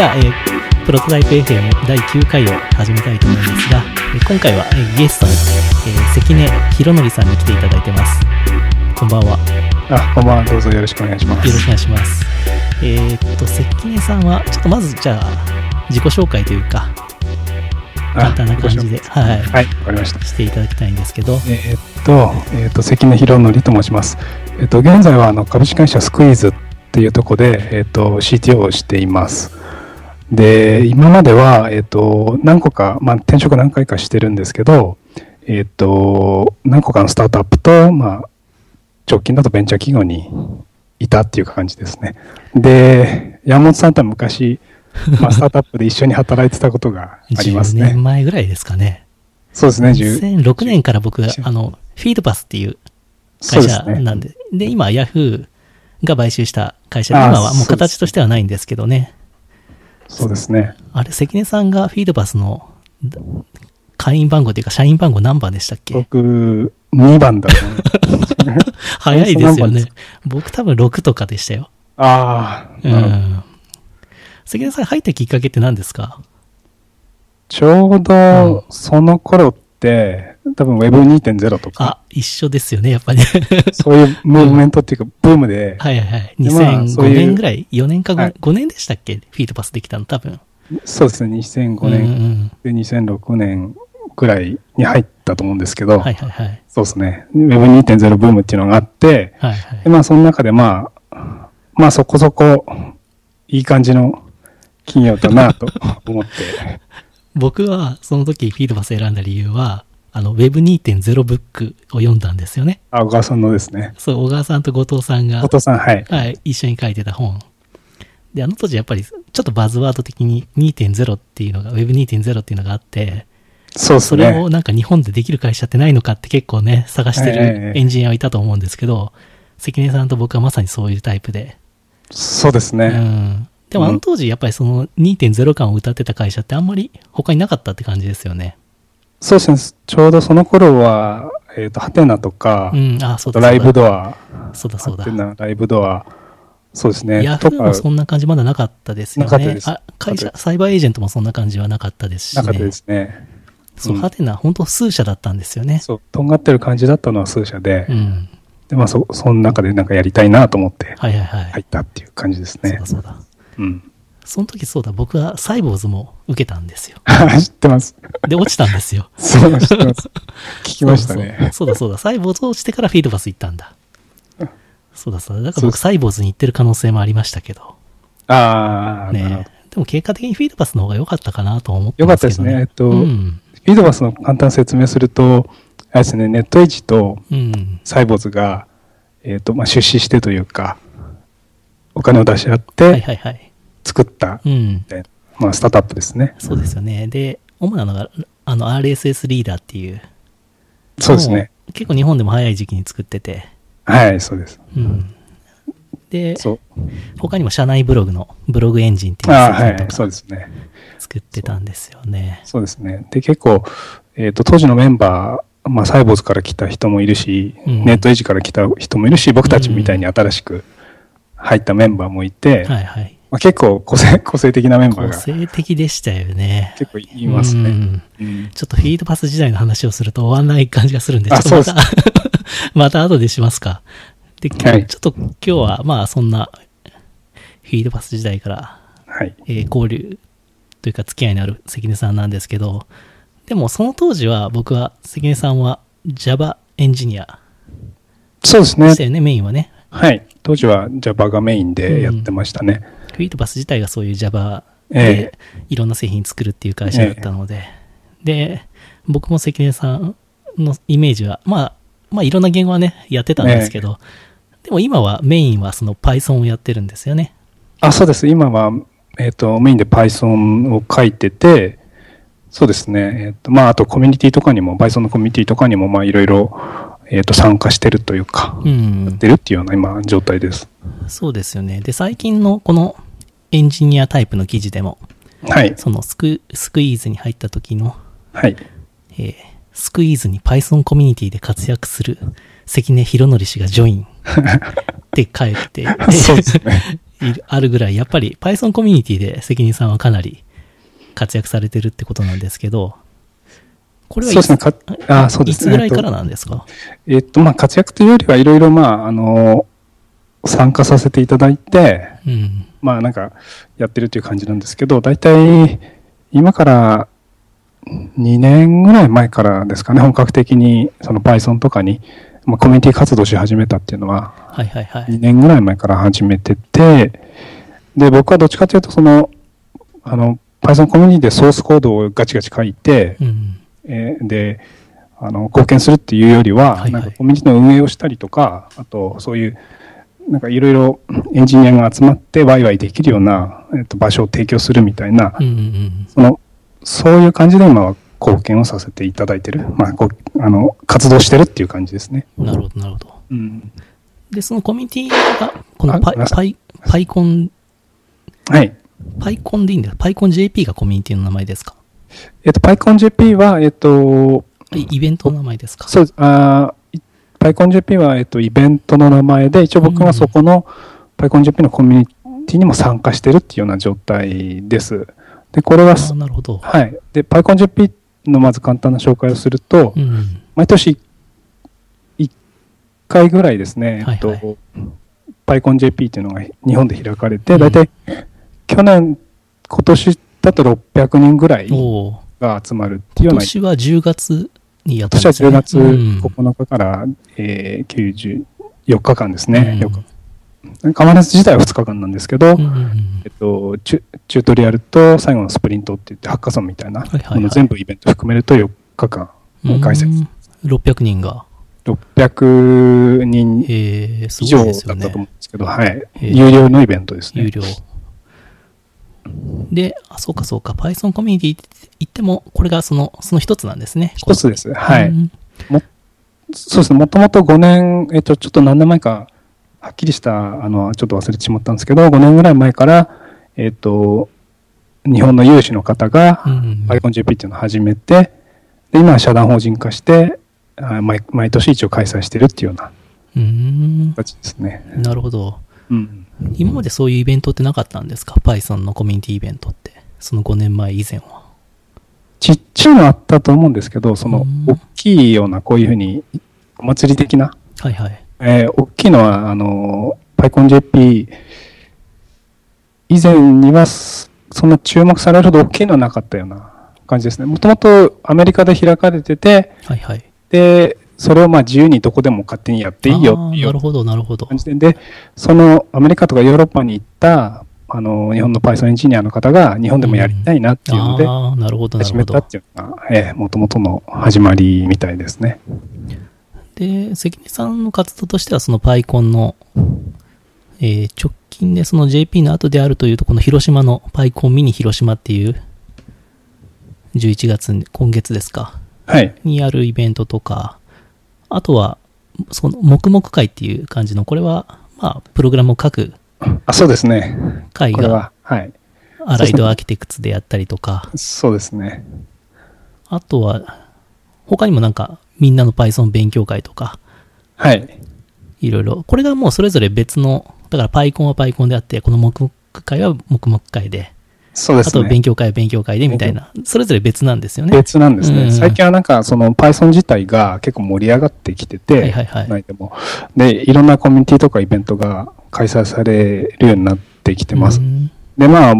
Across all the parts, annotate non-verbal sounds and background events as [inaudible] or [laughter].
では、えー、プロトタイプ FM 第9回を始めたいと思うんですが、えー今回は、えーゲストに、えー関根博則さんに来ていただいてます。こんばんは。よあ、こんばんは。どうぞよろしくお願いします。ろしくお願いします。えーっと、関根さんは、ちょっとまずじゃあ、自己紹介というか、簡単な感じで、はい、はい、わかりました。していただきたいんですけど、えーっと、えーっと、関根博則と申します。えーっと、現在はあの株式会社スクイーズっていうところで、えーっと、CTO をしています。で、今までは、えーっと、何個か、まあ、転職何回かしてるんですけど、えーっと、何個かのスタートアップと、まあ、直近だとベンチャー企業にいたっていう感じですね。で、山本さんとは昔、まあ、[laughs] スタートアップで一緒に働いてたことがあります10ね年。前ぐらいですかね。そうですね、10 2006年から僕が、10あの、フィードパスっていう会社そうですね。なんで、で、今、ヤフーが買収した会社で、今はもう形としてはないんですけどね。そうですね。あれ、関根さんがフィードパスのだ会員番号というか、社員番号何番でしたっけ？僕、2番だと思う。[laughs] 早いですよね。[laughs] 僕多分6とかでしたよ。ああ、うん。関根さん入ったきっかけって何ですか？ちょうど、その頃って、多分 Web2.0 とか、あ、一緒ですよね、やっぱり。[laughs] そういうムーブメントっていうか、ブームで、はいはいはい。でまあそう2005いう年ぐらい ?4 年か 5,、はい5年でしたっけ？フィードパスできたの多分。そうですね、2005うんう年んで2006年ぐらいに入ったと思うんですけど、はいはいはい。そうですね、Web2.0 ブームっていうのがあって、はいはいで。まあその中でまあ、まあそこそこいい感じの企業だなと思って、[laughs] 僕はその時フィードパス選んだ理由は、あの Web2.0 ブックを読んだんですよね。あ、小川さんのですね、そう、小川さんと後藤さんが後、藤さん、はい。はい、一緒に書いてた本。で、あの当時やっぱりちょっとバズワード的に2.0っていうのが、Web2.0 っていうのがあって、そうですね。それをなんか日本でできる会社ってないのかって結構ね、探してえるえエンジニアはいたと思うんですけど、関根さんと僕はまさにそういうタイプで。うそうですね。ん。でもあの当時やっぱりその2.0感を歌ってた会社ってあんまり他になかったって感じですよね。そうですね。ちょうどその頃は、えっ、と、ハテナとか、うん、あ、そうだライブア。ドア、そうだそうだハテ。ナ、ライブドア、そうですね。ヤフーもそんな感じまだなかったですよね。あ、会社サイバーエージェントもそんな感じはなかったですしね。なかったですね。そう、うんハテナ、本当数社だったんですよね。そう、とんがってる感じだったのは数社で、うん。で、まあ、そ、その中でなんかやりたいなと思ってはいはいはい。入ったっていう感じですねそうだ。そうだ。うん。その時そうだ、僕はサイボーズも受けたんですよ。[laughs] 知ってます。で、落ちたんですよ。[laughs] そう、知ってます。[laughs] 聞きましたね。そうだそうだ、サイボーズを落ちてからフィードパス行ったんだ。そうだそうだ。だから僕サイボーズに行ってる可能性もありましたけど。ああ、ねど。でも結果的にフィードパスの方が良かったかなと思ってますけど、ね。ったですね。えっと、うん。フィードバスの簡単に説明すると、あれですね、ネットエッジとうん。サイボーズが、えっ、と、まあ、出資してというか、お金を出し合っはいて。作った、うん。まあ、スタートアップですね。そうですよね。で、主なのが、あの、RSS リーダーっていう。そうですね。結構日本でも早い時期に作ってて。はい、そうです。うん。で。他にも社内ブログのブログエンジンっていうああ、はいのを、そうですね。作ってたんですよね。そうですね。で、結構、えっ、と、当時のメンバー、まあ、サイボーズから来た人もいるし、うんネットエッジから来た人もいるし、僕たちみたいに新しく入ったメンバーもいて、はいはい。まあ、結構個性、[laughs] 個性的なメンバー個が性的でしたよね。結構いますね。うんうんちょっとフィードパス時代の話をすると終わんない感じがするんで、ちょあっとまた、[laughs] また後でしますか。で、ちょっと今日はまあそんなフィードパス時代から、はい。えー交流というか付き合いのある関根さんなんですけど、でもその当時は僕は関根さんは Java エンジニアそうですねでした。よね、メインはね。はい。当時は Java がメインでやってましたね。フィードパス自体がそういう Java えでいろんな製品作るっていう会社だったので、で、僕も関根さんのイメージは、まあ、まあいろんな言語はね、やってたんですけど、でも今はメインはその Python をやってるんですよね。あ、そうです。今は、えっ、と、メインで Python を書いてて、そうですね。えっ、と、まあ、あとコミュニティとかにも、Python のコミュニティとかにも、まあ、いろいろ、えっ、と、参加してるというか、うんやっ。てるっていうような今、状態です。そうですよね。で、最近のこのエンジニアタイプの記事でも、はい。そのスクスクイーズに入った時の、はい。えースクイーズに Python コミュニティで活躍する関根博則氏がジョイン [laughs] って書いて、そうですね。[laughs] あるぐらい、やっぱり Python コミュニティで関根さんはかなり活躍されてるってことなんですけど、これはいつそうですねかあそうですねいつぐらいからなんですか？えっと、まあ、活躍というよりはいろいろ、まあ、あの、参加させていただいて、うん。まあ、なんか、やってるという感じなんですけど、大体、今から2年ぐらい前からですかね、本格的に、その Python とかに、まあ、コミュニティ活動し始めたっていうのは、はいはいはい。2年ぐらい前から始めてて、で、僕はどっちかというと、その、あの、Python コミュニティでソースコードをガチガチ書いて、うん。えーで、あの、貢献するっていうよりは、はいはいなんかコミュニティの運営をしたりとか、あと、そういう、なんかいろいろエンジニアが集まってワイワイできるような、えっと、場所を提供するみたいなうん、うんその、そういう感じで今は貢献をさせていただいてる。まあ、あの、活動してるっていう感じですね。うん。なるほどなるほど。うん。で、そのコミュニティが、このあパパイ、パイコン、はい。パイコンでいいんだよ。パイコン JP がコミュニティの名前ですか？えっと、PyConJP は、えっと、イイベントの名前ですか？そうです。あー PyConJP は、えっと、イベントの名前で、一応僕はそこの PyConJP のコミュニティにも参加してるっていうような状態です。で、これは、なるほど。はい。で、PyConJP のまず簡単な紹介をすると、うん。毎年1回ぐらいですね、えっはいと、PyConJP っていうのが日本で開かれて、うん大体、去年、今年だと600人ぐらい。が集まるっていうような今年は10月にやった今年はんですね。10月9日から、えー、94日間ですね。うんカマネス自体は2日間なんですけど、うんうんうんえっと、チュチュートリアルと最後のスプリントって言ってハッカソンみたいなはいはいはいもの全部イベント含めると4日間うん開催。うん600人が。600人以上だったと思うん。ですけど、はい。えー有料のイベントですね。有料。で、あ、そうかそうか。Python コミュニティって言っても、これがその、その一つなんですね。一つです。はい。うんそうですね。もともと5年、えっと、ちょっと何年前か、はっきりした、あの、ちょっと忘れてしまったんですけど、5年ぐらい前から、えっと、日本の有志の方が、うん PyConJP っていうのを始めて、で、今は社団法人化して、あ毎毎年一応開催してるっていうようなうん。形ですね。なるほど。うん。今までそういうイベントってなかったんですか ?Python のコミュニティイベントって。その5年前以前は。ちっちゃいのあったと思うんですけど、そのうん、大きいような、こういうふうに、お祭り的な、はいはい。えー大きいのは、あの、PyConJP 以前には、そそんな注目されるほど大きいのはなかったような感じですね。もともとアメリカで開かれてて、はいはい。で、それをまあ自由にどこでも勝手にやっていいよあっていうーなるほど、なるほど。感じで、で、そのアメリカとかヨーロッパに行った、あの、日本の Python エンジニアの方が日本でもやりたいなっていうので、ああ、なるほど、なるほど始めたっ。ていうのが、ええ、もともとの始まりみたいですね。で、関根さんの活動としては、その PyCon の、えー直近でその JP の後であるというと、この広島の PyCon ミニ広島っていう、11月に、今月ですか、はい。にあるイベントとか、あとは、その、黙々会っていう感じの、これは、まあ、プログラムを書くあ、そうですね。会が、は、はい。アライドアーキテクツでやったりとか、そうですね。あとは、他にもなんか、みんなの Python 勉強会とか、はい。いろいろ。これがもうそれぞれ別の、だから PyCon は PyCon であって、この黙々会は黙々会で、そうですね。勉強会は勉強会でみたいな、それぞれ別なんですよね。別なんですね。うん最近はなんか、その Python 自体が結構盛り上がってきてて、はいはいはい内でも。で、いろんなコミュニティとかイベントが開催されるようになってきてますう。んで、まあ、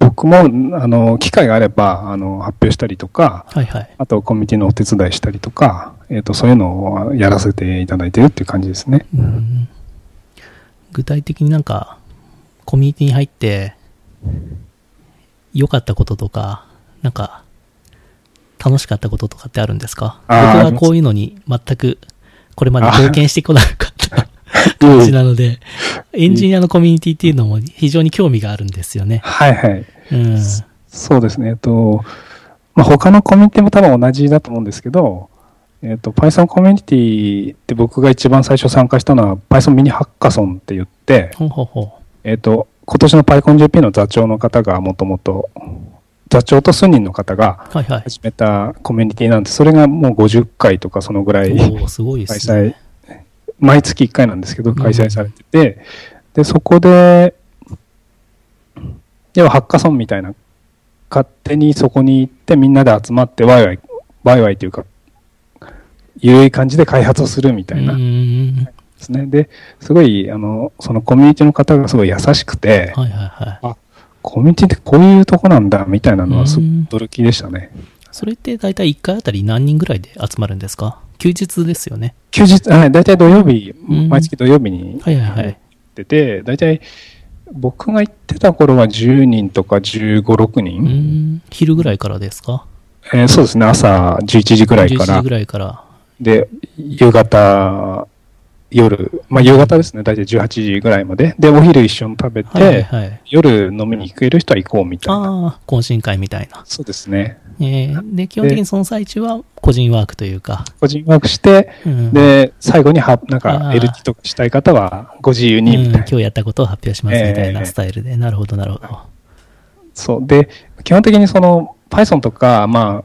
僕も、あの、機会があれば、あの、発表したりとか、はいはい。あとコミュニティのお手伝いしたりとか、えっ、と、そういうのをやらせていただいてるっていう感じですね。うん具体的になんか、コミュニティに入って、良かったこととか、なんか、楽しかったこととかってあるんですか？僕はこういうのに全く、これまで貢献してこなかった感じなので、エンジニアのコミュニティっていうのも非常に興味があるんですよね。はいはい。うん。そうですね。えっと、まあ、他のコミュニティも多分同じだと思うんですけど、えっと、Python コミュニティって僕が一番最初参加したのは Python ミニハッカソンって言って、ほうほうほえっと、今年の PyConJP の座長の方がもともと、座長と数人の方が。始めたコミュニティなんで、それがもう50回とかそのぐらい開催。、毎月1回なんですけど、開催されてて、で、そこで、要はハッカソンみたいな、勝手にそこに行ってみんなで集まってワイワイ、ワイワイというか、ゆるい感じで開発をするみたいな。うんですね。で、すごい、あの、そのコミュニティの方がすごい優しくて、はいはいはい。コミュニティってこういうとこなんだ、みたいなのはすごいうん驚きでしたね。それって大体1回あたり何人ぐらいで集まるんですか？休日ですよね。休日、はい、大体土曜日、うん毎月土曜日にはいはいはい。出て、大体僕が行ってた頃は10人とか15、6う人、ん。昼ぐらいからですか？えーそうですね、朝11時ぐらいか ?11 ら時ぐ、らいから。で、夕方、夜、まあ夕方ですね、大体18時ぐらいまで、で、お昼一緒に食べて、はいはいはい。夜飲みに行ける人は行こうみたいな。ああ、懇親会みたいな。そうですね。えーで、基本的にその最中は個人ワークというか。個人ワークして、うん、で、最後には、なんか LT とかしたい方はご自由うんにみたいな。今日やったことを発表しますみたいええなスタイルで。なるほどなるほど。そう。で、基本的にその Python とか、ま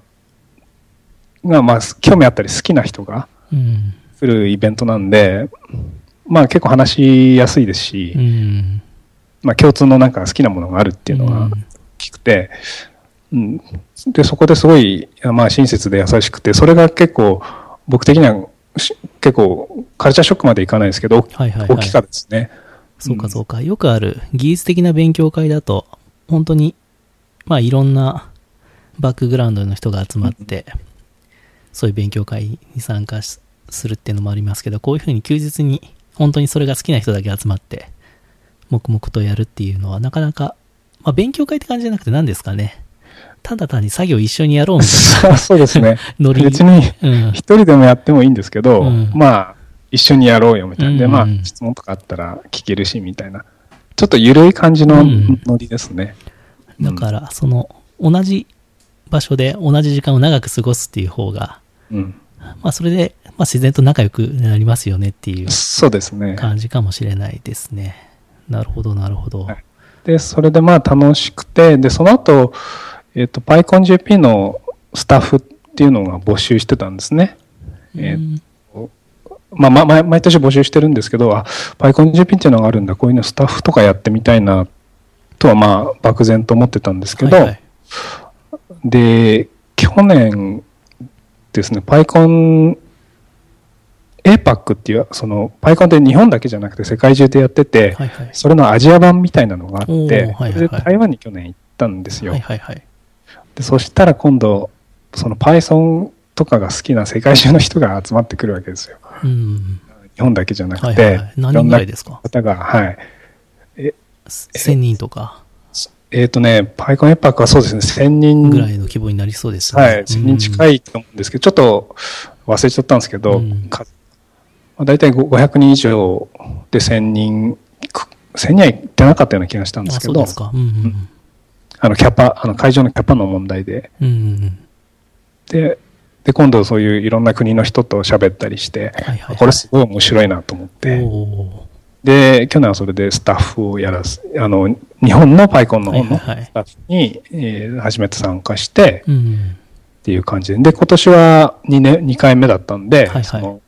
あ、が、まあ、興味あったり好きな人がうん。来るイベントなんで、まあ結構話しやすいですし、うん。まあ共通のなんか好きなものがあるっていうのはうん大きくて、うん。で、そこですごい、まあ親切で優しくて、それが結構僕的にはし結構カルチャーショックまでいかないですけど、はいはいはい。大きかですね。そうかそうか。よくある技術的な勉強会だと、本当に、まあいろんなバックグラウンドの人が集まって、そういう勉強会に参加しするっていうのもありますけど、こういうふうに休日に本当にそれが好きな人だけ集まって、黙々とやるっていうのはなかなか、まあ勉強会って感じじゃなくて何ですかね。ただ単に作業一緒にやろうみたいそう [laughs] そうですね。なノリ。別にうん。一人でもやってもいいんですけど、うんまあ、一緒にやろうよみたいな。で、うんまあ、質問とかあったら聞けるし、みたいな。ちょっと緩い感じのうんノリですね。だから、その、同じ場所で同じ時間を長く過ごすっていう方が、うん。まあそれで、まあ自然と仲良くなりますよねっていうそうですね。感じかもしれないですね。なるほど、なるほど。はいで、それでまあ楽しくて、で、その後、えっ、と、PyConJP のスタッフっていうのが募集してたんですね。えーうんまあ、ま毎毎年募集してるんですけど、あ、PyConJP っていうのがあるんだ、こういうのスタッフとかやってみたいな、とはまあ、漠然と思ってたんですけど、はいはいで、去年ですね、PyCon APAC っていう、その PyCon って日本だけじゃなくて世界中でやってて、はいはい。それのアジア版みたいなのがあって、はいはいで台湾に去年行ったんですよ。はいはいはい。でそしたら今度、その Python とかが好きな世界中の人が集まってくるわけですよ。うん。日本だけじゃなくて、はいはいはい。何人ぐらいですか？方が、はい。?1000 人とかえっ、とね、PyCon APAC はそうですね、1000人ぐらいの規模になりそうですね。はい、1000人近い。いと思うんですけど、ちょっと忘れちゃったんですけど、うんかまあ大体ご500人以上で1000人、く1000人は行ってなかったような気がしたんですあ、けど、あのキャパ、あの会場のキャパの問題で、うん。うんうんで、で、今度そういういろんな国の人と喋ったりして、はいはいはいこれすごい面白いなと思っうん。て、おで、去年はそれでスタッフをやらす、あの、日本の PyCon の方のはいはいはいスタッフに、えー初めて参加して。っていう感じで。で、今年は2年、2回目だったんで、はいはいその、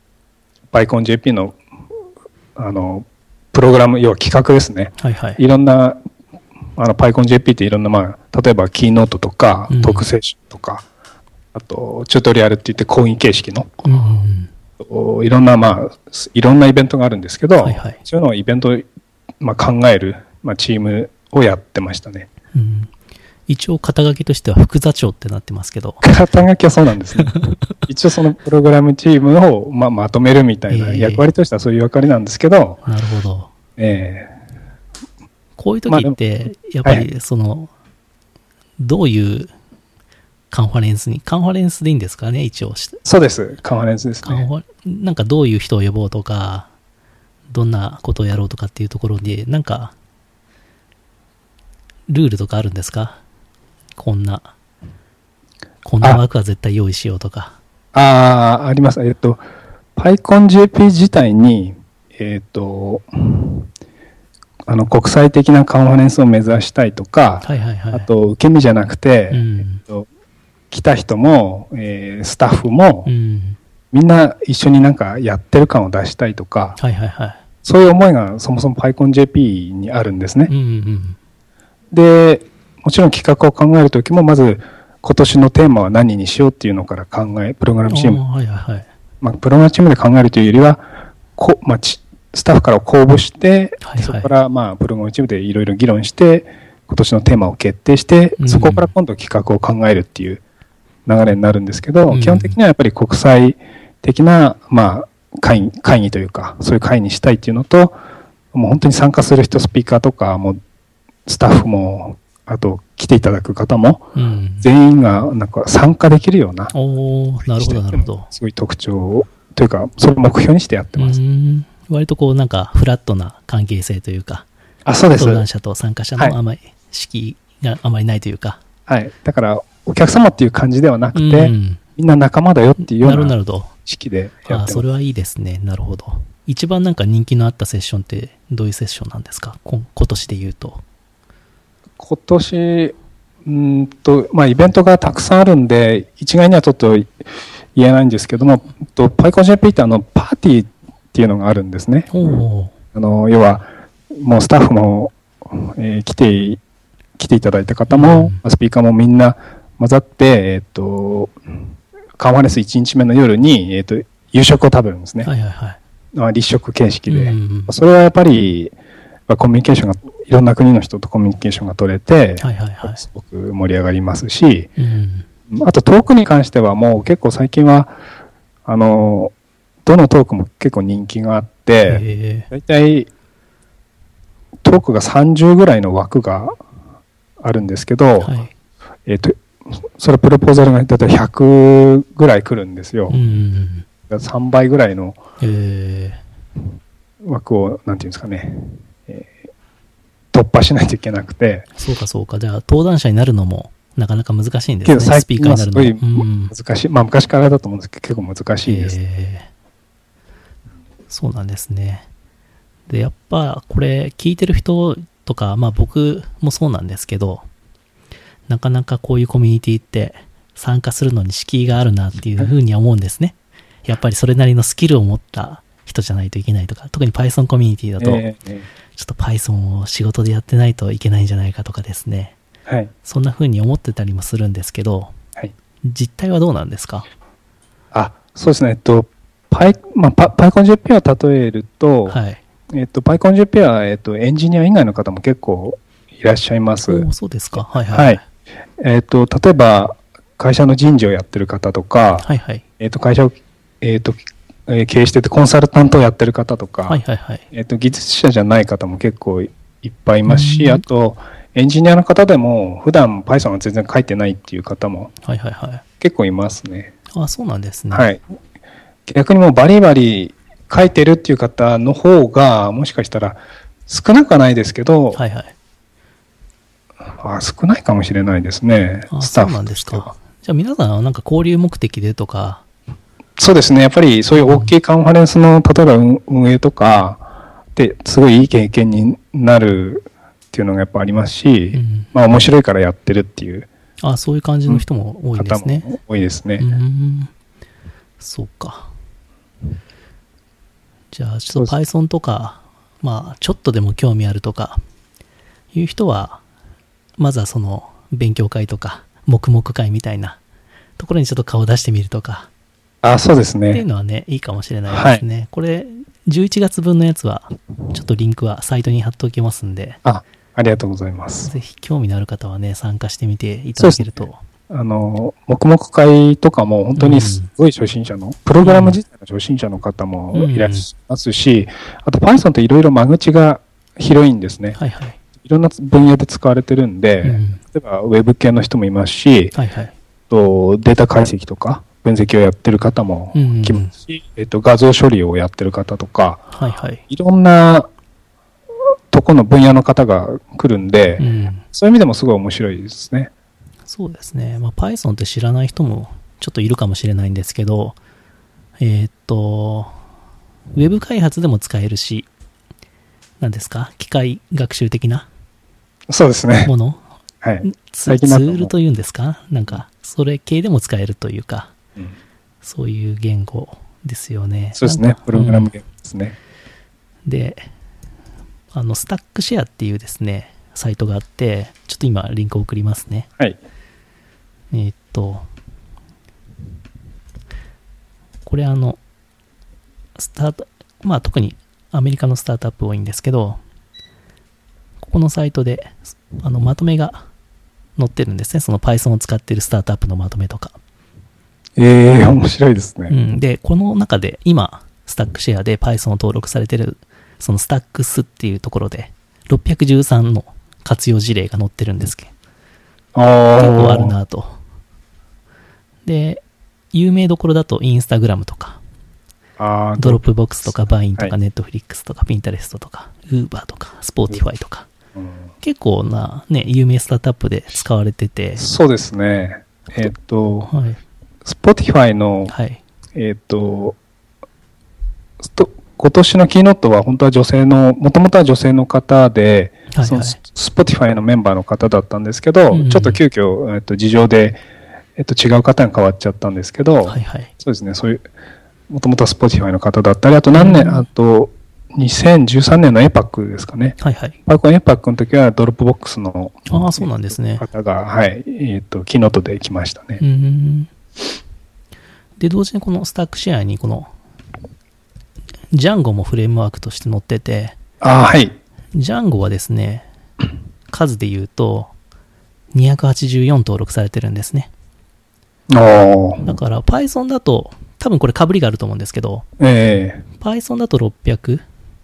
PyConJP の、あの、プログラム、要は企画ですね。はいはい。いろんな、あの、PyConJP っていろんな、まあ、例えば、キーノートとかうん、特性集とか、あと、チュートリアルって言って講義形式の、うんいろんな、まあ、いろんなイベントがあるんですけど、はいはいそういうのをイベント、まあ、考える、まあ、チームをやってましたね。うん。一応肩書きとしては副座長ってなってますけど。肩書きはそうなんですね。[laughs] 一応そのプログラムチームを、まあ、まとめるみたいなええ役割としてはそういう役割なんですけど、なるほど。えこういう時って、やっぱはりその、どういうカンファレンスに、カンファレンスでいいんですかね、一応そうです。カンファレンスですね。なんかどういう人を呼ぼうとか、どんなことをやろうとかっていうところで、なんか、ルールとかあるんですか？こんな、こんな枠は絶対用意しようとか。ああ、あります。えっと、PyConJP 自体に、えっと、あの、国際的なカンファレンスを目指したいとか、はいはいはい。あと、受け身じゃなくて、うん。えっと来た人も、えースタッフも、うん。みんな一緒になんかやってる感を出したいとか、はいはいはい。そういう思いがそもそも PyConJP にあるんですね。うんうん。で、もちろん企画を考えるときも、まず今年のテーマは何にしようっていうのから考え、プログラムチーム、はいはいはい。まあ、プログラムチームで考えるというよりは、こまあ、ちスタッフから公募して、はいはいそこからまあプログラムチームでいろいろ議論して、今年のテーマを決定してう、んそこから今度企画を考えるっていう流れになるんですけど、うん基本的にはやっぱり国際的な、まあ、会議会議というか、そういう会にしたいっていうのと、もう本当に参加する人、スピーカーとか、もうスタッフも、あと来ていただく方も、うん。全員がなんか参加できるような、おー、なるほどなるほど。すごい特徴というか、それを目標にしてやってうます。ん。割とこうなんかフラットな関係性というか、あ、そうです。登壇者と参加者はいのあまり、敷居があまりないというか。はい。だから、お客様っていう感じではなくて、うんみんな仲間だよっていうよなうなるほどなるほど。意識でやって。それはいいですね。なるほど。一番なんか人気のあったセッションってどういうセッションなんですか？こ今年で言うと。今年、うーんと、まあ、イベントがたくさんあるんで、一概にはちょっと言えないんですけども、と PyConJP ってあの、パーティーっていうのがあるんですね。あの、要は、もうスタッフも、えー来て、来ていただいた方も、うんスピーカーもみんな混ざって、えっ、と、カンファレンス1日目の夜に、えっ、と、夕食を食べるんですね。はいはいはい。まあ立食形式で。うんそれはやっぱり、まあコミュニケーションが、いろんな国の人とコミュニケーションが取れて、はいはいはい。すごく盛り上がりますし、うん。あとトークに関してはもう結構最近は、あの、どのトークも結構人気があって、え大体、トークが30ぐらいの枠があるんですけど、ー、はい。えっ、と、それプロポーザルが大体100ぐらい来るんですよう。ん。3倍ぐらいのえ枠を、なんていうんですかね、えー突破しないといけなくて、ー、そうかそうか。じゃあ、登壇者になるのもなかなか難しいんですね。けど最スピーカ近ーになるのも。はすごいうん。難しい、まあ昔からだと思うんですけど、結構難しいです。えーそうなんですね。で、やっぱこれ聞いてる人とか、まあ僕もそうなんですけど、なかなかこういうコミュニティって参加するのに敷居があるなっていうふうには思うんですね。やっぱりそれなりのスキルを持った人じゃないといけないとか、特に Python コミュニティだと、ちょっと Python を仕事でやってないといけないんじゃないかとかですね。ーはい。そんな風に思ってたりもするんですけど、はい。実態はどうなんですか？あ、そうですね。えっと、パイ、まあ、パ PyConJP を例えると、はい。えっと、PyConJP は、えっと、エンジニア以外の方も結構いらっしゃいます。そうですか。はいはい。はい。えっと、例えば、会社の人事をやってる方とか、はいはい。えっと、会社を、えっと、えー経営しててコンサルタントをやってる方とか、はいはいはい。えっと、技術者じゃない方も結構いっぱいいますし、うんあと、エンジニアの方でも、普段 Python は全然書いてないっていう方もはいはいはい。結構いますね。あ、そうなんですね。。はいい。逆にもうバリバリ書いてるっていう方の方が、もしかしたら少なくはないですけど、はいはい。あ少ないかもしれないですね。あ、スタッそうなんですか。じゃあ皆さんはなんか交流目的でとか、そうですね。やっぱりそういう大きいカンファレンスの、例えば運運営とか、ですごいいい経験になるっていうのがやっぱありますし、うんまあ面白いからやってるっていうあ、そういう感じの人も多いんで方すね。も多いですね。うーん。そうか。じゃあ、ちょっと Python とか、まあ、ちょっとでも興味あるとか、いう人は、まずはその、勉強会とか、黙々会みたいなところにちょっと顔出してみるとか、あ、そうですっていうね。のはね、いいかもしれないですね。これ、11月分のやつは、ちょっとリンクはサイトに貼っておきますんで、あ、ありがとうございます。ぜひ興味のある方はね、参加してみていただけると。あの、黙々会とかも本当にすごい初心者の、プログラム自体の初心者の方もいらっしゃいますし、あと Python っていろいろ間口が広いんですね。はいはい。いろんな分野で使われてるんで、うん例えばウェブ系の人もいますし、はいはい。とデータ解析とか分析をやってる方もうん来ますし、えっと、画像処理をやってる方とか、はいはい。いろんなとこの分野の方が来るんで、うん。そういう意味でもすごい面白いですね。そうですね。まあ、Python って知らない人もちょっといるかもしれないんですけど、えーっと、ウェブ開発でも使えるし、何ですか？機械学習的なそうですね。もの？はい。ツールというんですか？なんか、それ系でも使えるというか、うんそういう言語ですよね。そうです。ねプログラムうん言語ですね。で、あの、スタックシェアっていうですね、サイトがあって、ちょっと今リンクを送りますね。はい。えーっと、これあの、スタート、まあ特にアメリカのスタートアップ多いんですけど、ここのサイトで、あの、まとめが載ってるんですね。その Python を使ってるスタートアップのまとめとか。ええ面白いですね。うん。で、この中で今、 StackShare で Python を登録されてる、その Stacks っていうところで、613の活用事例が載ってるんですけど、ああ。結構あるなと。で、有名どころだとインスタグラムとか、ああ、ドロップボックスとかバインとかはいネットフリックスとかピンタレストとか、ウーバーとか、 Spotify とか、うん結構なね、有名スタートアップで使われてて、そうですね。えっと、はい。Spotify の、はい。えっと、スト今年の keynote は本当は女性の、もともとは女性の方で、はいそのはい Spotify のメンバーの方だったんですけど、うんうんちょっと急遽、えっと、事情で、えっと、違う方に変わっちゃったんですけど、はいはい。そうですね、そういう、もともとは Spotify の方だったり、あと何年、うんあと、2013年の APAC ですかね。はいはい。 PyCon APAC の時はドロップボックスのああ、そうなんですね。方が、はい、えっ、と、 keynote で来ましたねう。ーん。で、同時にこのスタックシェアにこの、ジャンゴもフレームワークとして載ってて、ああ、はい。ジャンゴはですね、数で言うと、284登録されてるんですね。だから Python だと、多分これ被りがあると思うんですけど、え Python だと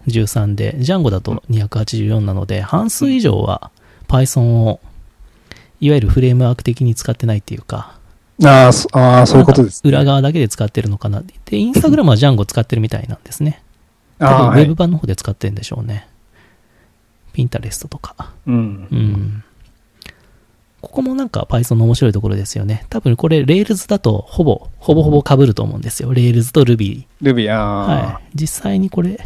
613で、Django だと284なので、半数以上は Python を、いわゆるフレームワーク的に使ってないっていうか、えああ、そあーそういうことです、裏側だけで使ってるのかな。で、インスタグラムは Django 使ってるみたいなんですね。ああ、はいウェブ。版の方で使ってるんでしょうね。ピンタレストとか。うんう。ん。ここもなんか Python の面白いところですよね。多分これ Rails だとほぼ、ほぼほぼ被ると思うんですよ。Rails と Ruby。Ruby、ああ、はい。実際にこれ、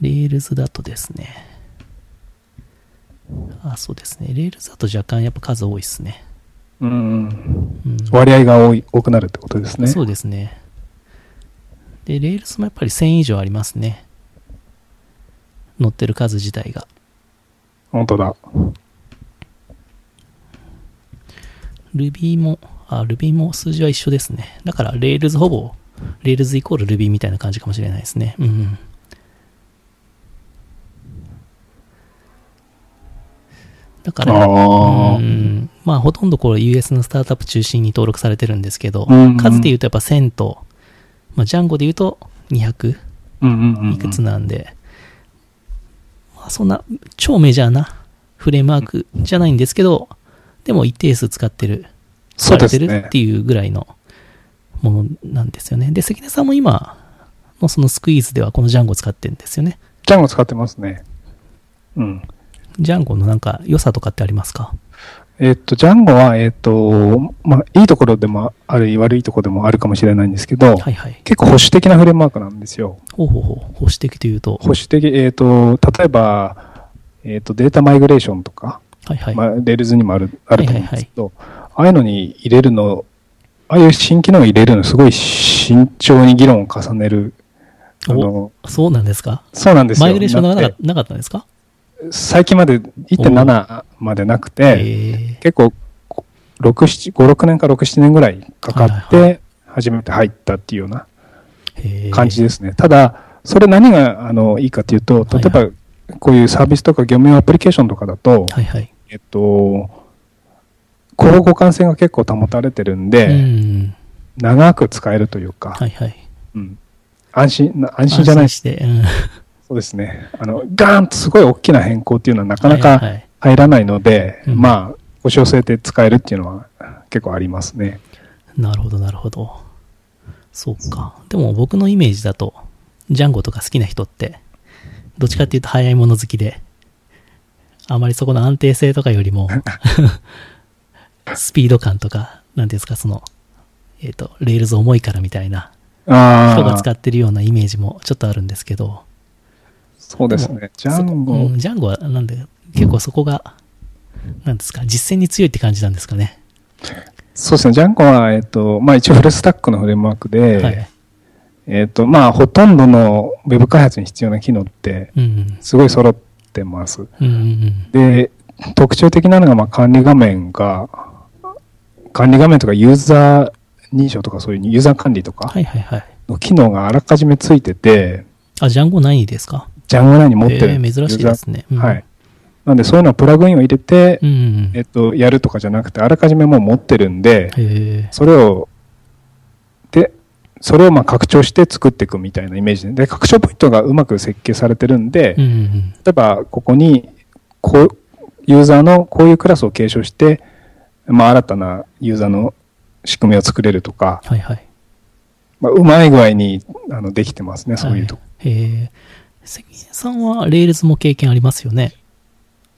Rails だとですね。あ、そうですね。Rails だと若干やっぱ数多いですね。うんうん。うん、割合が多い多くなるってことですね。そうですね。で、Rails もやっぱり1000以上ありますね。載ってる数自体が。本当だ。Ruby も、あ、Ruby も数字は一緒ですね。だから Rails ほぼ、Rails イコール Ruby みたいな感じかもしれないですね。うんうん。だから、う。んまあほとんどこれ US のスタートアップ中心に登録されてるんですけど、うんうん数で言うとやっぱ1000と、まあ、ジャンゴで言うと200うんうんうんうん。いくつなんで、まあそんな超メジャーなフレームワークじゃないんですけど、でも一定数使ってる、そうですね使われてるっていうぐらいのものなんですよね。で、関根さんも今のそのスクイーズではこのジャンゴを使ってるんですよね。ジャンゴ使ってますね。うん。ジャンゴのなんか良さとかってありますか？えっと、ジャンゴは、えっと、まあ、いいところでもある、悪いところでもあるかもしれないんですけど、はいはい。結構保守的なフレームワークなんですよ。ほうほうほう。保守的というと？保守的、えっと、例えば、えっと、データマイグレーションとか、はいはい。まあ、 Rails にもある、あると思うんですけど、ああいうのに入れるの、ああいう新機能を入れるの、すごい慎重に議論を重ねる。あの、そうなんですか？そうなんですよ。マイグレーションがなかなかったんですか？て最近まで1.7までなくて、え結構、6、7、5、6年か6、7年ぐらいかかって、初めて入ったっていうような感じですね。ただ、それ何があのいいかというと、例えば、こういうサービスとか業務用アプリケーションとかだと、はいはい。えっと、交互換性が結構保たれてるんで、うん。長く使えるというか、はいはい。うん安心な、安心じゃないして、うん。そうですね。あの、ガーンとすごい大きな変更っていうのはなかなか入らないので、うんまあ、腰を据えて使えるっていうのは結構ありますね。なるほど、なるほど。そうか。でも僕のイメージだと、Djangoとか好きな人って、どっちかっていうと早いもの好きで、あまりそこの安定性とかよりも、[laughs] スピード感とか、なんていうんですか、その、えっ、と、 Rails重いからみたいな、人が使、ってるようなイメージもちょっとあるんですけど、そうですね。 Django、うん Djangoはなんで、結構そこが、なんですか、実践に強いって感じなんですかね。そうですね。 Djangoは、えっと、まあ一応フルスタックのフレームワークで、はい。えっ、と、まあ、ほとんどのウェブ開発に必要な機能って、うん。すごい揃ってます。うんうんで、特徴的なのが、まあ、管理画面が、管理画面とかユーザー認証とかそういうユーザー管理とうん。かはいはいはい。の機能があらかじめついてて、あ、ジャンゴないですか？ジャンゴ内に持ってるえー珍しいですね。うんはい。。なんでそういうのはプラグインを入れて、うんうん。えっと、やるとかじゃなくて、あらかじめもう持ってるんで。それを、で、それをまあ拡張して作っていくみたいなイメージで、で、拡張ポイントがうまく設計されてるんで、うんうん例えばここに、こう、ユーザーのこういうクラスを継承して、まあ新たなユーザーの仕組みを作れるとか、はいはい。まあ、うまい具合にあのできてますね、そういうとこ。はい。関根さんは Rails も経験ありますよね。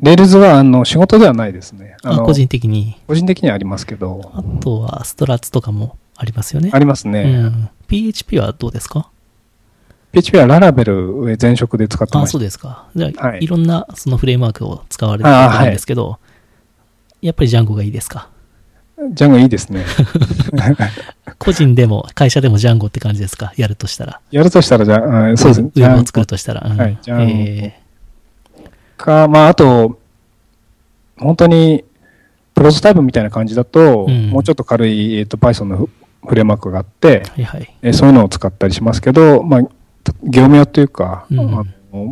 Rails はあの仕事ではないですね。あ、の個人的に。個人的にはありますけど、あとは Struts とかもありますよね。ありますね。うん。PHP はどうですか？PHP はララベル前職で使ってあ、ました。そうですか。じゃあ、はいい、ろんなそのフレームワークを使われてるんですけど、やっぱり Django がいいですか？ Djangoいいですね。[laughs] 個人でも会社でも Django って感じですか？やるとしたら。やるとしたらじゃあ、あそうですね。ウェブを作るとしたら。うんはい Djangoえか、まあ、あと、本当に、プロトタイプみたいな感じだと、うんもうちょっと軽い、えっと Python のフフレームワークがあって、ーはいはい。えそういうのを使ったりしますけど、まあ、業務用というか、うんあの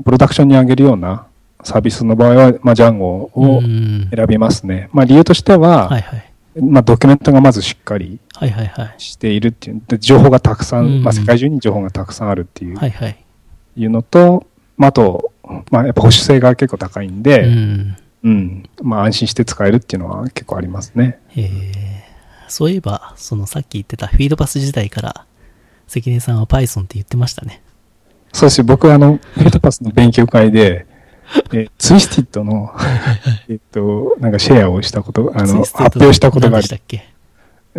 プロダクションに上げるようなサービスの場合は、まあ、ジャンゴをうん選びますね。まあ、理由としては、はいはい。まあ、ドキュメントがまずしっかりはいはいはい。しているっていう、で情報がたくさん、うんまあ、世界中に情報がたくさんあるっていう,、はいはい。いうのと、まあ、あと、まあ、やっぱ保守性が結構高いんで、うん。うん。まあ安心して使えるっていうのは結構ありますね。えーそういえば、そのさっき言ってたフィードパス時代から、関根さんは Python って言ってましたね。そうです僕はあの、フィートパスの勉強会で、えツイスティッドの、えっと、なんかシェアをしたこと、あの、発表したことがある何でし。たっけ？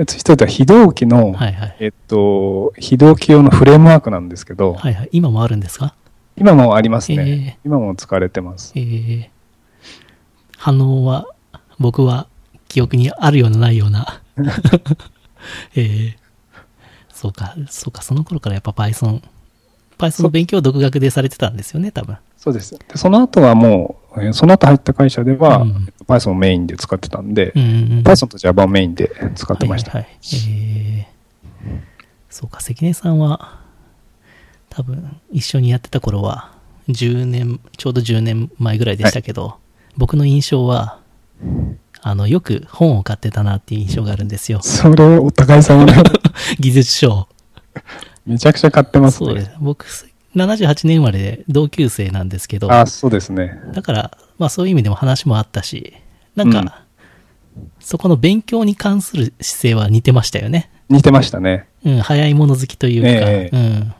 ツイスティッドは非同期の、はいはい。えっと、非同期用のフレームワークなんですけど、はいはい。今もあるんですか？今もありますね。えー今も使われてます。えー、反応は、僕は記憶にあるようなないような。[laughs] えー、そうか、そうか、その頃からやっぱ Python、Python の勉強を独学でされてたんですよね、多分。そうです。でその後はもう、えーその後入った会社では、Python をメインで使ってたんで、うんうんうん。Python と Java をメインで使ってました。はいはい、はい。えー、そうか、関根さんは、多分、一緒にやってた頃は、10年、ちょうど10年前ぐらいでしたけど、僕の印象は、あの、よく本を買ってたなっていう印象があるんですよ。それをお互い様で [laughs] 技術書。めちゃくちゃ買ってますね。そうです。僕、78年生まれで同級生なんですけど、あ、そうですね。だから、まあそういう意味でも話もあったし、なんか、うんそこの勉強に関する姿勢は似てましたよね。似てましたね。うん、早いもの好きというか、ええうん。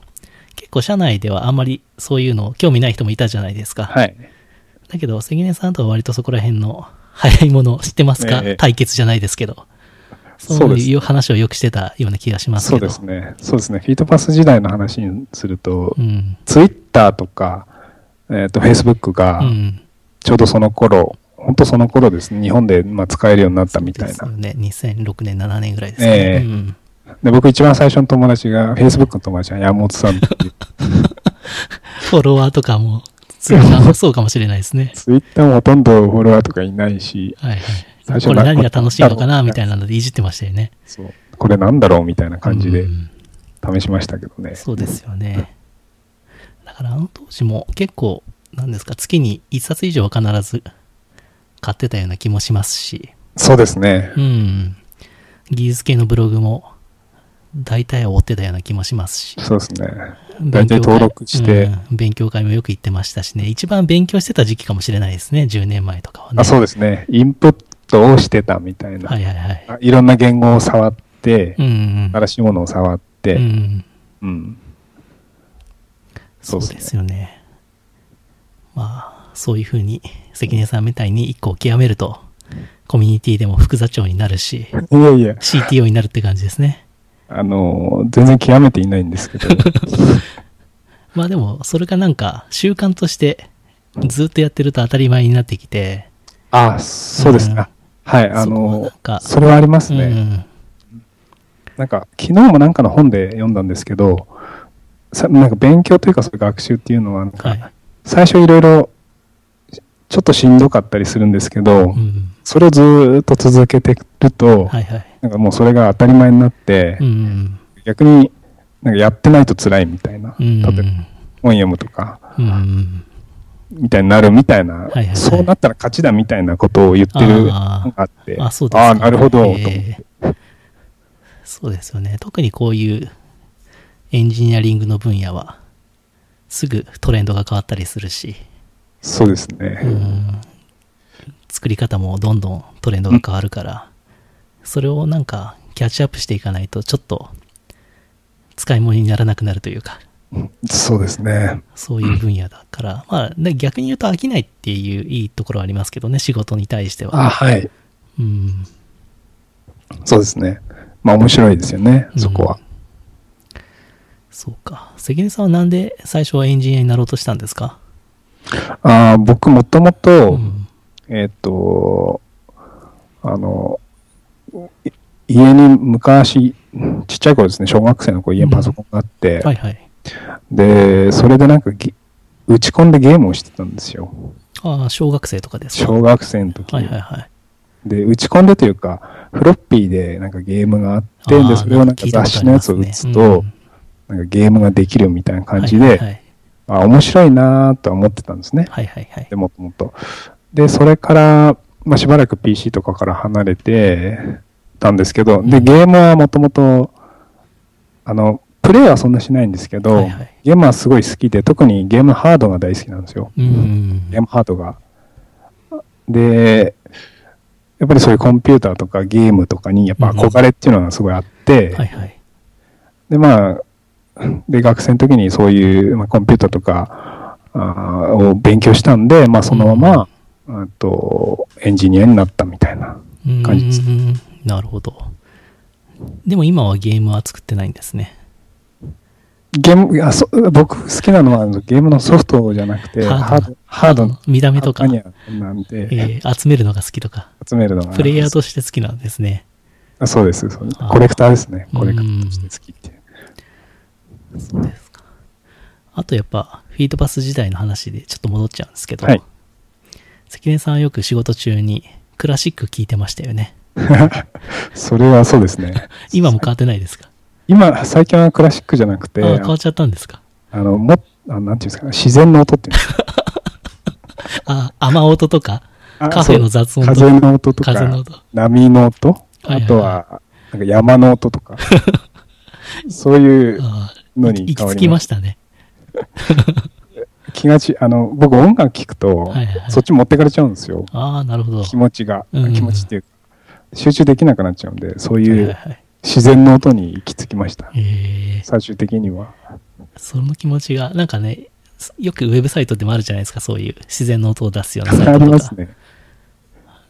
結構社内ではあんまりそういうの興味ない人もいたじゃないですか。はい。だけど、関根さんとは割とそこら辺の早いもの知ってますか、ええ対決じゃないですけど。そういう話をよくしてたような気がしますそうけど。ですね。そうですね。フィートパス時代の話にすると、うん。ツイッターとか、えっ、と、フェイスブックがう、ん。ちょうどその頃、本当その頃ですね。日本で、まあ、使えるようになったみたいな。ですよね。2006年、7年ぐらいですね。ええうん。で、僕一番最初の友達が、フェイスブックの友達は山本さんっていう。[laughs] フォロワーとかも、そうかそうかもしれないですね。ツイッターもほとんどフォロワーとかいないし、はいはい。これ何が楽しいのかなみたいなのでいじってましたよね。そう。これなんだろうみたいな感じでうん試しましたけどね。そうですよね。だからあの当時も結構、なんですか、月に1冊以上は必ず買ってたような気もしますし、そうですね。うん。技術系のブログも大体は追ってたような気もしますし。そうですね。大体登録してうん勉強会もよく行ってましたしね。一番勉強してた時期かもしれないですね。10年前とかはね。あそうですね。インプットをしてたみたいな。はいはいはい。あいろんな言語を触ってう、ん。新しいものを触って、ううん。ん。そそううですねですよね。まあ、そういうふうに、関根さんみたいに一個を極めると、コミュニティでも副座長になるし、[laughs] いやいや、CTO になるって感じですね。あの、全然極めていないんですけど、[laughs] まあでも、それがなんか、習慣として、ずっとやってると当たり前になってきて、あ、そうですね。あはい、あの、かそれはありますね。うん。なんか、昨日もなんかの本で読んだんですけど、さなんか勉強というか学習っていうのはなんか、はい。最初いろいろちょっとしんどかったりするんですけど、うん。それをずーっと続けてると、はいはい。なんかもうそれが当たり前になって、うん。逆になんかやってないと辛いみたいな、うん。例えば本読むとか、うん。みたいになるみたいな、はいはいはいそうなったら勝ちだみたいなことを言ってるのあがあって、あ。ああ、なるほど、と思って。えーそうですよね。特にこういうエンジニアリングの分野は、すぐトレンドが変わったりするし、そうですね。うん、作り方もどんどんトレンドが変わるから、それをなんかキャッチアップしていかないと、ちょっと使い物にならなくなるというか、そうですね。そういう分野だから、まあ、ね逆に言うと飽きないっていういいところはありますけどね、仕事に対しては。あはい。うん、そうですね。まあ面白いですよね、そこは。そうか。関根さんはなんで最初はエンジニアになろうとしたんですか？ああ僕もともと、うんえっ、と、あの、い家に昔、ちっちゃい頃ですね、小学生の頃家にパソコンがあって、はいはい。で、それでなんかぎ打ち込んでゲームをしてたんですよ。ああ、小学生とかですか？小学生の時に。はいはいはい。で、打ち込んでというか、フロッピーでなんかゲームがあって、で、それをなんか雑誌のやつを打つと、なんかゲームができるみたいな感じで、はいはいはいあ、面白いなーとは思ってたんですね。はいはいはいで、。もともと。で、それから、まあ、しばらく PC とかから離れてたんですけど、で、うんゲームはもともと、あの、プレイはそんなしないんですけど、はいはいゲームはすごい好きで、特にゲームハードが大好きなんですよ。うんゲームハードが。で、やっぱりそういうコンピューターとかゲームとかにやっぱ憧れっていうのがすごいあって、はいはい。で、まあ、で、学生の時にそういう、まあ、コンピューターとかあーを勉強したんで、まあ、そのまま、あと、エンジニアになったみたいな。うん感じですなるほど。でも今はゲームは作ってないんですね。ゲーム、あそ僕好きなのはゲームのソフトじゃなくて、ハードハード、の、見た目とか、なんで、えー集めるのが好きとか、集めるのが。プレイヤーとして好きなんですね。あそうですそうですコレクターですね。コレクターとして好きっていう。そうですか。あとやっぱ、フィードパス時代の話でちょっと戻っちゃうんですけど、はい関根さんはよく仕事中にクラシック聞いてましたよね。[laughs] それはそうですね。今も変わってないですか？今、最近はクラシックじゃなくて、変わっちゃったんですか？あの、も、あなんていうんですか、自然の音っていうんですか？[laughs] あ、雨音とか、あカフェの雑音と風か、の音とか、風の音。波の音、はいはいあとは、なんか山の音とか、[laughs] そういうあのあ、行き着きましたね。気がち、あの、僕音楽聴くと、はいはいはいそっち持ってかれちゃうんですよ。ああ、なるほど。気持ちが、うん気持ちっていうか、集中できなくなっちゃうんで、そうはいいうはいはい自然の音に行き着きました。えー最終的には。その気持ちが、なんかね、よくウェブサイトでもあるじゃないですか、そういう自然の音を出すようなサイトあとか。りますね。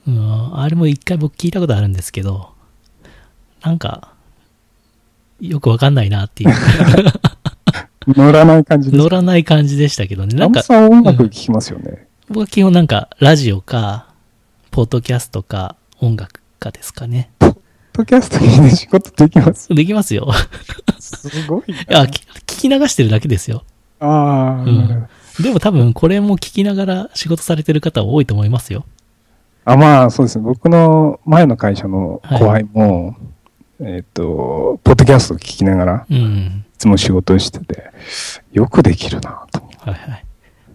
うん、あれも一回僕聞いたことあるんですけど、なんか、よくわかんないなっていう、乗らない感じ。乗らない感じでしたけどね。なんか、さん音楽聴きますよね。僕は基本なんか、ラジオか、ポッドキャストか、音楽かですかね。ポッドキャスト聞いて仕事できます？できますよ。すごい [laughs] いや、き聞き流してるだけですよ。な。ああ、うんでも多分これも聞きながら仕事されてる方多いと思いますよ。あ、まあ、そうですね。僕の前の会社の後輩も、えっ、と、ポッドキャストを聞きながら、うん。いつも仕事をしてて、よくできるなと。はいはい。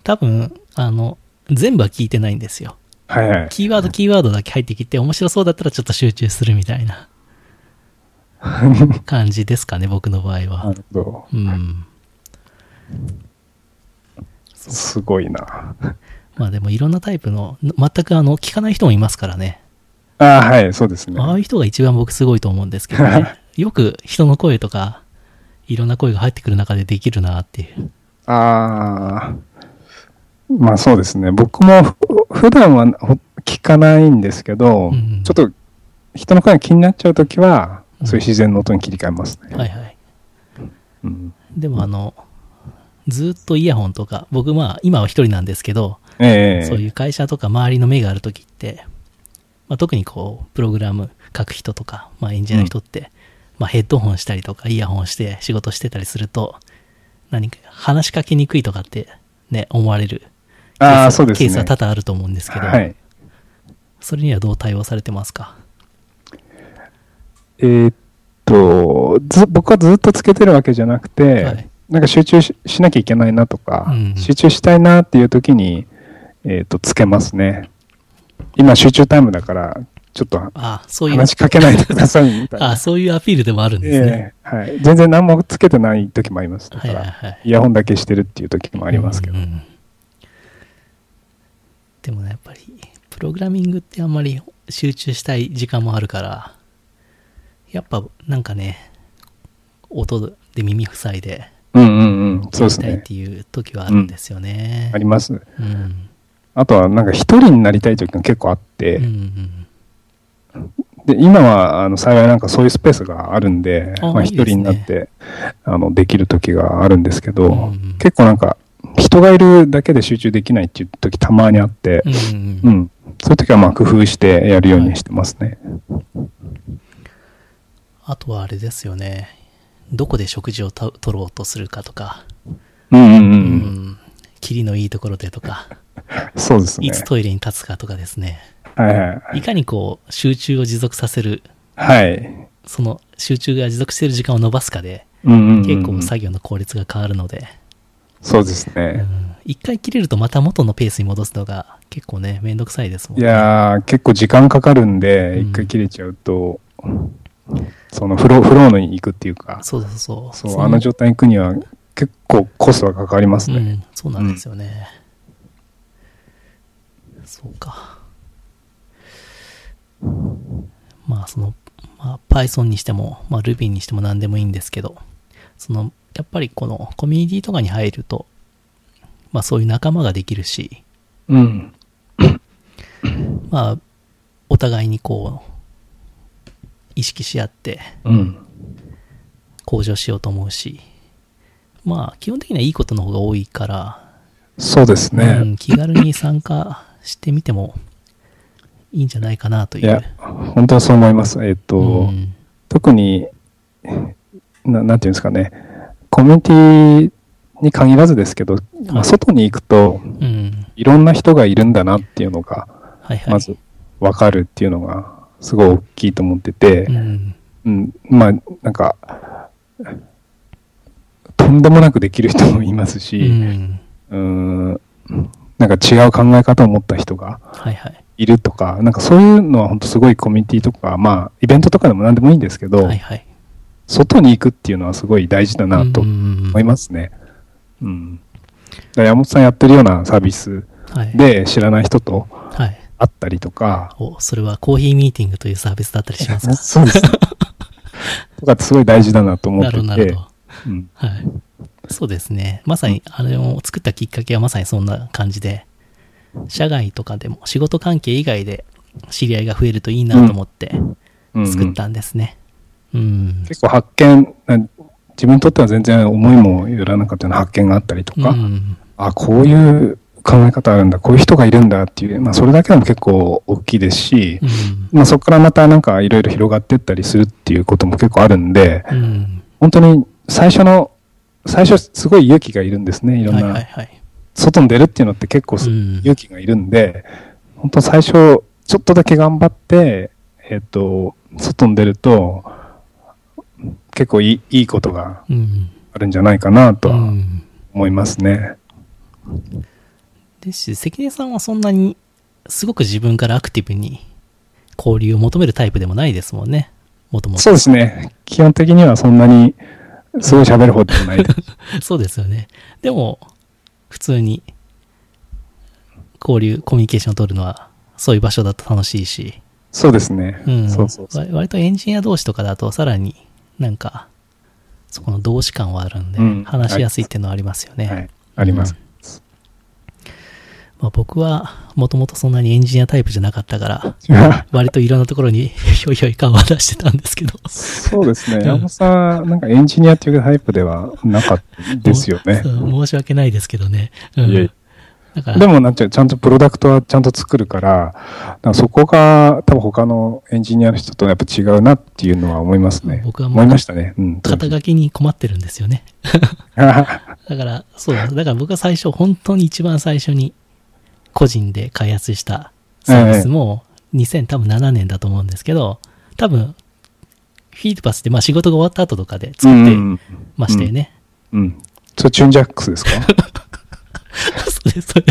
多分、あの、全部は聞いてないんですよ。はいはい。キーワード、キーワードだけ入ってきて、面白そうだったらちょっと集中するみたいな [laughs] 感じですかね、僕の場合なは。るほど。うん。すごいな。まあでもいろんなタイプの、全くあの、聞かない人もいますからね。ああ、はい、そうですね。ああいう人が一番僕すごいと思うんですけどね。[laughs] よく人の声とか、いろんな声が入ってくる中でできるなっていう。ああ、まあそうですね。僕もふ普段はほ聞かないんですけど、うんちょっと人の声が気になっちゃうときは、うんそういう自然の音に切り替えますね。はいはい。うん、でもあの、ずっとイヤホンとか、僕まあ今は一人なんですけど、ええそういう会社とか周りの目があるときって、まあ、特にこう、プログラム書く人とか、まあエンジニアの人って、まあヘッドホンしたりとかイヤホンして仕事してたりすると、何か話しかけにくいとかってね、思われるああ、そうですね。ケースは多々あると思うんですけど、はい。それにはどう対応されてますか？えーっと、ず僕はずっとつけてるわけじゃなくて、はいなんか集中ししなきゃいけないなとか、うん集中したいなっていう時に、えーっと、つけますね。今集中タイムだから、ちょっとああ、そういう、話しかけないでくださいみたいああ、な。そういうアピールでもあるんですね。ええはい。全然何もつけてない時もあります。だかはいら、はいはい。イヤホンだけしてるっていう時もありますけど。うんうんでもね、やっぱり、プログラミングってあんまり集中したい時間もあるから、やっぱなんかね、音で耳塞いで、うんうんうん。そうですねたいっ。ていう時はあるんですよね。あります。うん。あとは、なんか一人になりたい時が結構あって、うんうんで今はあの幸いなんかそういうスペースがあるんで、まあ、一あいいですね人になってあのできる時があるんですけど、うんうん結構なんか人がいるだけで集中できないっていう時たまにあってう、ん。うんそういう時はまあ工夫してやるようにしてますね。あとはあれですよね。どこで食事をと取ろうとするかとか、うんうんう。うんん。キリのいいところでとか、そうですねい。つトイレに立つかとかですね。はいはい。いかにこう、集中を持続させる、はい。その集中が持続している時間を伸ばすかで、うんうんうん結構作業の効率が変わるので、そうですうね。ん一回切れるとまた元のペースに戻すのが結構ね、めんどくさいですもんいね。やー、結構時間かかるんで、うん一回切れちゃうと、そのフロー、フローのに行くっていうか、そうそうそう。そう、あの状態に行くには結構コストがかかりますね。うん、そうなんですよね。そうか。まあ、その、まあ、Python にしても、まあ、Ruby にしても何でもいいんですけど、その、やっぱりこのコミュニティとかに入ると、まあ、そういう仲間ができるし、うん。まあ、お互いにこう、意識し合ってうん。向上しようと思うし、まあ、基本的にはいいことの方が多いから、そうですうね。ん、気軽に参加してみてもいいんじゃないかなという。いや、本当はそう思います。えっ、と、うん特にな、なんていうんですかね、コミュニティに限らずですけど、まあ、外に行くと、うん。いろんな人がいるんだなっていうのが、はいはい。まず分かるっていうのが、すごい大きいと思ってて、うん。うん、まあ、なんか、とんでもなくできる人もいますうし、ん。うーん、なんか違う考え方を持った人がはいはい。いるとか、なんかそういうのは本当すごいコミュニティとか、まあ、イベントとかでも何でもいいんですけど、はいはい。外に行くっていうのはすごい大事だなと思思いますね。うん。だから山本さんやってるようなサービスはい。で知らない人とはい。会ったりとか、お、それはコーヒーミーティングというサービスだったりしますか？そうですね。[laughs] とかってすごい大事だなと思ってなるほど、なるてほ、ど。うん。はい。そうですね。まさに、あれを作ったきっかけはまさにそんな感じで、社外とかでも仕事関係以外で知り合いが増えるといいなと思ってうんうん作ったんですね。うん。結構発見、な自分にとっては全然思いもよらなかったような発見があったりとか、うん。あ、こういう考え方あるんだ、こういう人がいるんだっていう、まあそれだけでも結構大きいですし、うん。まあそこからまたなんかいろいろ広がっていったりするっていうことも結構あるんで、うん。本当に最初の、最初すごい勇気がいるんですね。いろんな、はい。外に出るっていうのって結構勇気がいるんで、本当最初、ちょっとだけ頑張って、えっ、と、外に出ると、結構いいいいことがうん。あるんじゃないかなとはうん。思いますね。ですし、関根さんはそんなに、すごく自分からアクティブに交流を求めるタイプでもないですもんね。もともと。そうですね。基本的にはそんなに、すごい喋る方でもない。[laughs] そうですよね。でも、普通に、交流、コミュニケーションを取るのは、そういう場所だと楽しいし、そうですね。うん。そうそうそう。割割とエンジニア同士とかだと、さらになんか、そこの同志感はあるんで、うん話しやすいっていうのはありますよね。はい。あります。まあ、僕は、もともとそんなにエンジニアタイプじゃなかったから、[laughs] 割といろんなところにひょいひょい顔を出してたんですけど。そうですね。ん山本さん、なんかエンジニアっていうタイプではなかったですよね [laughs] 申し訳ないですけどね。うん。だから、でもなんていうのちゃんとプロダクトはちゃんと作るから、だからそこが多分他のエンジニアの人とやっぱ違うなっていうのは思いますね。僕は思いましたね。うん。肩書きに困ってるんですよね。[laughs] だから、そうだ。だから僕は最初、本当に一番最初に個人で開発したサービスも2007年だと思うんですけど、多分、 Feedpathってまあ仕事が終わった後とかで作ってうんましたよね。うん。それチューンジャックスですか？[laughs] それ、それ、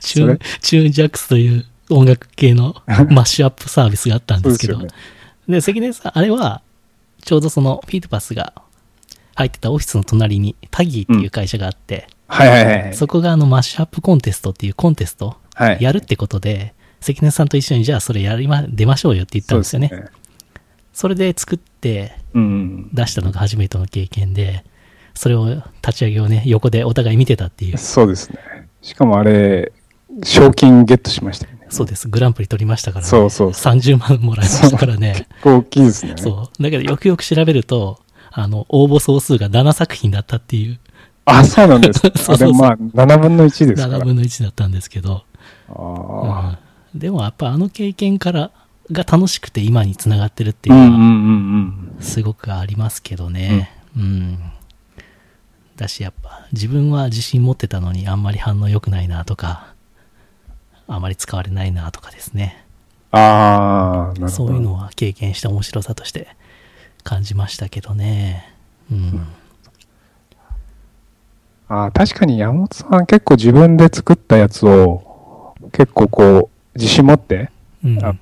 チューンチューンジャックスという音楽系の [laughs] マッシュアップサービスがあったんですけど、ですよで、関根さん、あれは、ちょうどその Feedpath が入ってたオフィスの隣に Taggy っていう会社があって、はいはいはいはい。そこがあのマッシュアップコンテストっていうコンテストはい。やるってことで、関根さんと一緒にじゃあそれやりま、出ましょうよって言ったんですよね。そそうれで作ってうん出したのが初めての経験で、それを立ち上げをね、横でお互い見てたっていう。そうですね。しかもあれ、賞金ゲットしましたよね。そうです。グランプリ取りましたからね。そうそうそ30万もらいましたからね。[laughs] 結構大きいですね。そう。だけどよくよく調べると、あの、応募総数が7作品だったっていう、あ、そうなんです。[laughs] そうそうあ、でもまあ、7分の1ですから。7分の1だったんですけど、あうんでもやっぱあの経験からが楽しくて今につながってるってあ。いううんのは、うんうんうん。すごくありますけどね。うん。だしやっぱ自分は自信持ってたのにあんまり反応良くないなとか、あまり使われないなとかですね。ああ、なるほど。そういうのは経験した面白さとして感じましたけどね。うん。ああ、確かに山本さん結構自分で作ったやつを、結構こう、自信持って、うん。あはい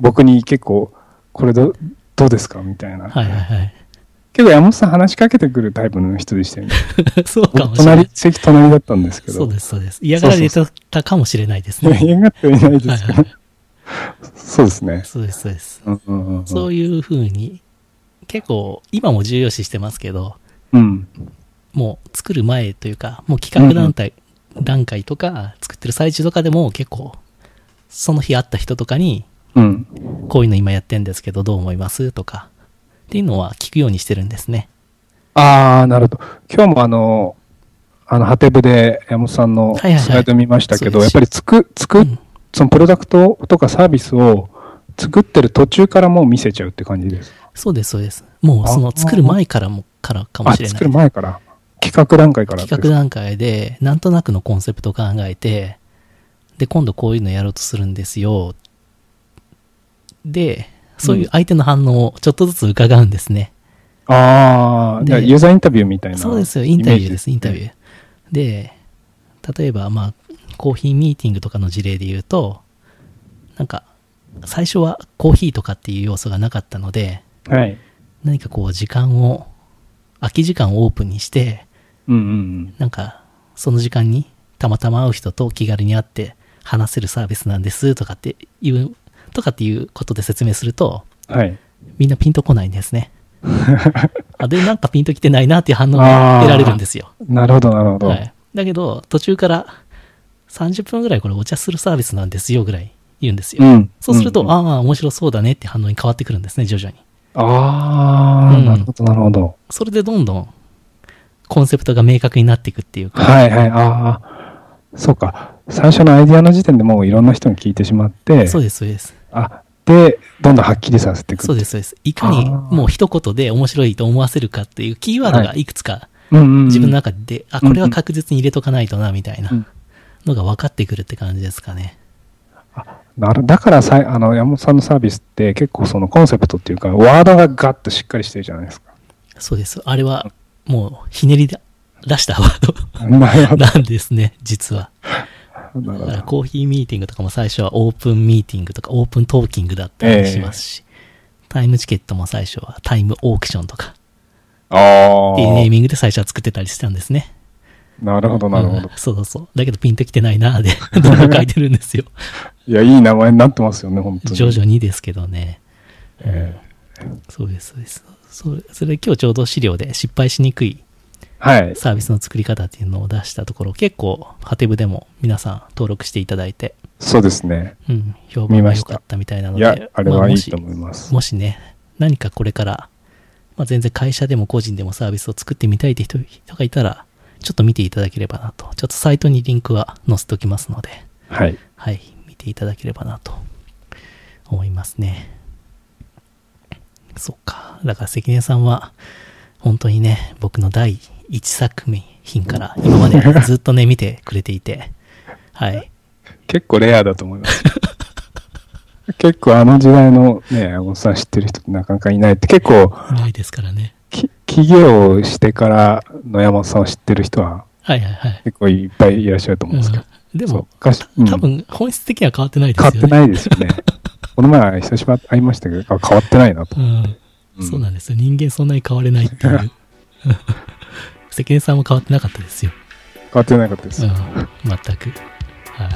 僕に結構、これどどうですか？みたいな。はいはい。結構山本さん話しかけてくるタイプの人でしたよね。[laughs] そうかもしれない隣、。席隣だったんですけど。そうです、そうです。嫌がられてたかもしれないですね。[laughs] 嫌がってはいないですけどはいはい。そうですね。そうです、そうです。うんうんうんうん。そういうふうに、結構、今も重要視してますけど、うん。もう作る前というか、もう企画団体、段階とか、作ってる最中とかでも結構、その日会った人とかに、うん。こういうの今やってんですけど、どう思いますとか、っていうのは聞くようにしてるんですね。ああ、なるほど。今日もあの、あの、ハテブで山本さんのはいはいはいスライド見ましたけど、そうですやっぱりつく、つく、うんそのプロダクトとかサービスを作ってる途中からもう見せちゃうって感じです。そうです、そうです。もうそのあ作る前からも、からかもあ、しれない。作る前から。企画段階から企画段階で、なんとなくのコンセプトを考えて、で、今度こういうのやろうとするんですよ。で、そういう相手の反応をちょっとずつ伺うんですね。ああ、でじゃあユーザーインタビューみたいな。そうですよ、インタビューです、インタビュー。ー。で、例えば、まあ、コーヒーミーティングとかの事例で言うと、なんか、最初はコーヒーとかっていう要素がなかったので、はい。何かこう、時間を、空き時間をオープンにして、うんうんなんか、その時間にたまたま会う人と気軽に会って話せるサービスなんですとかっていう、とかっていうことで説明すると、うん。はい。みんなピンとこないんですね。[laughs] あで、なんかピンときてないなっていう反応が得られるんですよ。なるほど、なるほど。はい。だけど、途中から30分ぐらいこれお茶するサービスなんですよぐらい言うんですよ。うん。そうすると、んんああ、面白そうだねって反応に変わってくるんですね、徐々に。ああ、うんなるほど、なるほど。それでどんどんコンセプトが明確になっていくっていうか、はいはい、ああ、そうか。最初のアイディアの時点でもういろんな人に聞いてしまって、そうです、そうです。あ、で、どんどんはっきりさせていく。そうです、そうです。いかにもう一言で面白いと思わせるかっていうキーワードがいくつか。自分の中で、あ、これは確実に入れとかないとな、みたいなうんのが分かってくるって感じですかね。なるだからさいあの山本さんのサービスって結構そのコンセプトっていうかワードがガッとしっかりしてるじゃないですか。そうです。あれはもうひねり出したワードなんですね、実は。だからコーヒーミーティングとかも最初はオープンミーティングとかオープントーキングだったりしますし、タイムチケットも最初はタイムオークションとかあっていうネーあ、ミングで最初は作ってたりしたんですね。なるほど、なるほどうん。そうそう。だけどピンときてないなーで、[laughs] どんどん書いてるんですよ。いや、いい名前になってますよね、本当に。徐々にですけどね。えそうです、そうです。それそれで今日ちょうど資料で失敗しにくいはい。サービスの作り方っていうのを出したところ、結構、ハテブでも皆さん登録していただいて、そうですね。うん、評判が良かったみたいなので、いや、あれはいいと思います。もしね、何かこれから、まあ、全然会社でも個人でもサービスを作ってみたいって人人がいたら、ちょっと見ていただければなと。ちょっとサイトにリンクは載せておきますので、はい。はい、見ていただければなと思いますね。そっか。だから関根さんは、本当にね、僕の第1作品から今までずっとね、見てくれていて、はい。結構レアだと思います。[laughs] 結構あの時代のね、山本さん知ってる人ってなかなかいないって結構、ないですからね。き起業をしてからの山本さんを知ってる人ははいはいはい。結構いっぱいいらっしゃると思うんですけど。うん、でも、多分本質的には変わってないですよね。変わってないですよね。この前は久しぶりに会いましたけど、あ変わってないなと。うん。うんそうなんですよ。人間そんなに変われないっていう。[laughs] 関根さんも変わってなかったですよ。変わってなかったです。うん。全く。はい。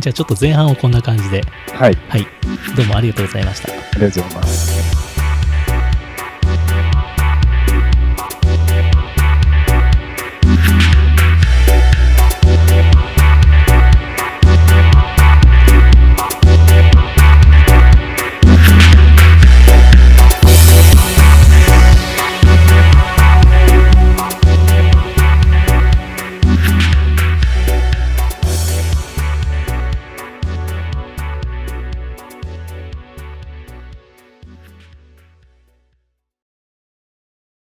じゃあちょっと前半をこんな感じで。はい。はい。どうもありがとうございました。ありがとうございます。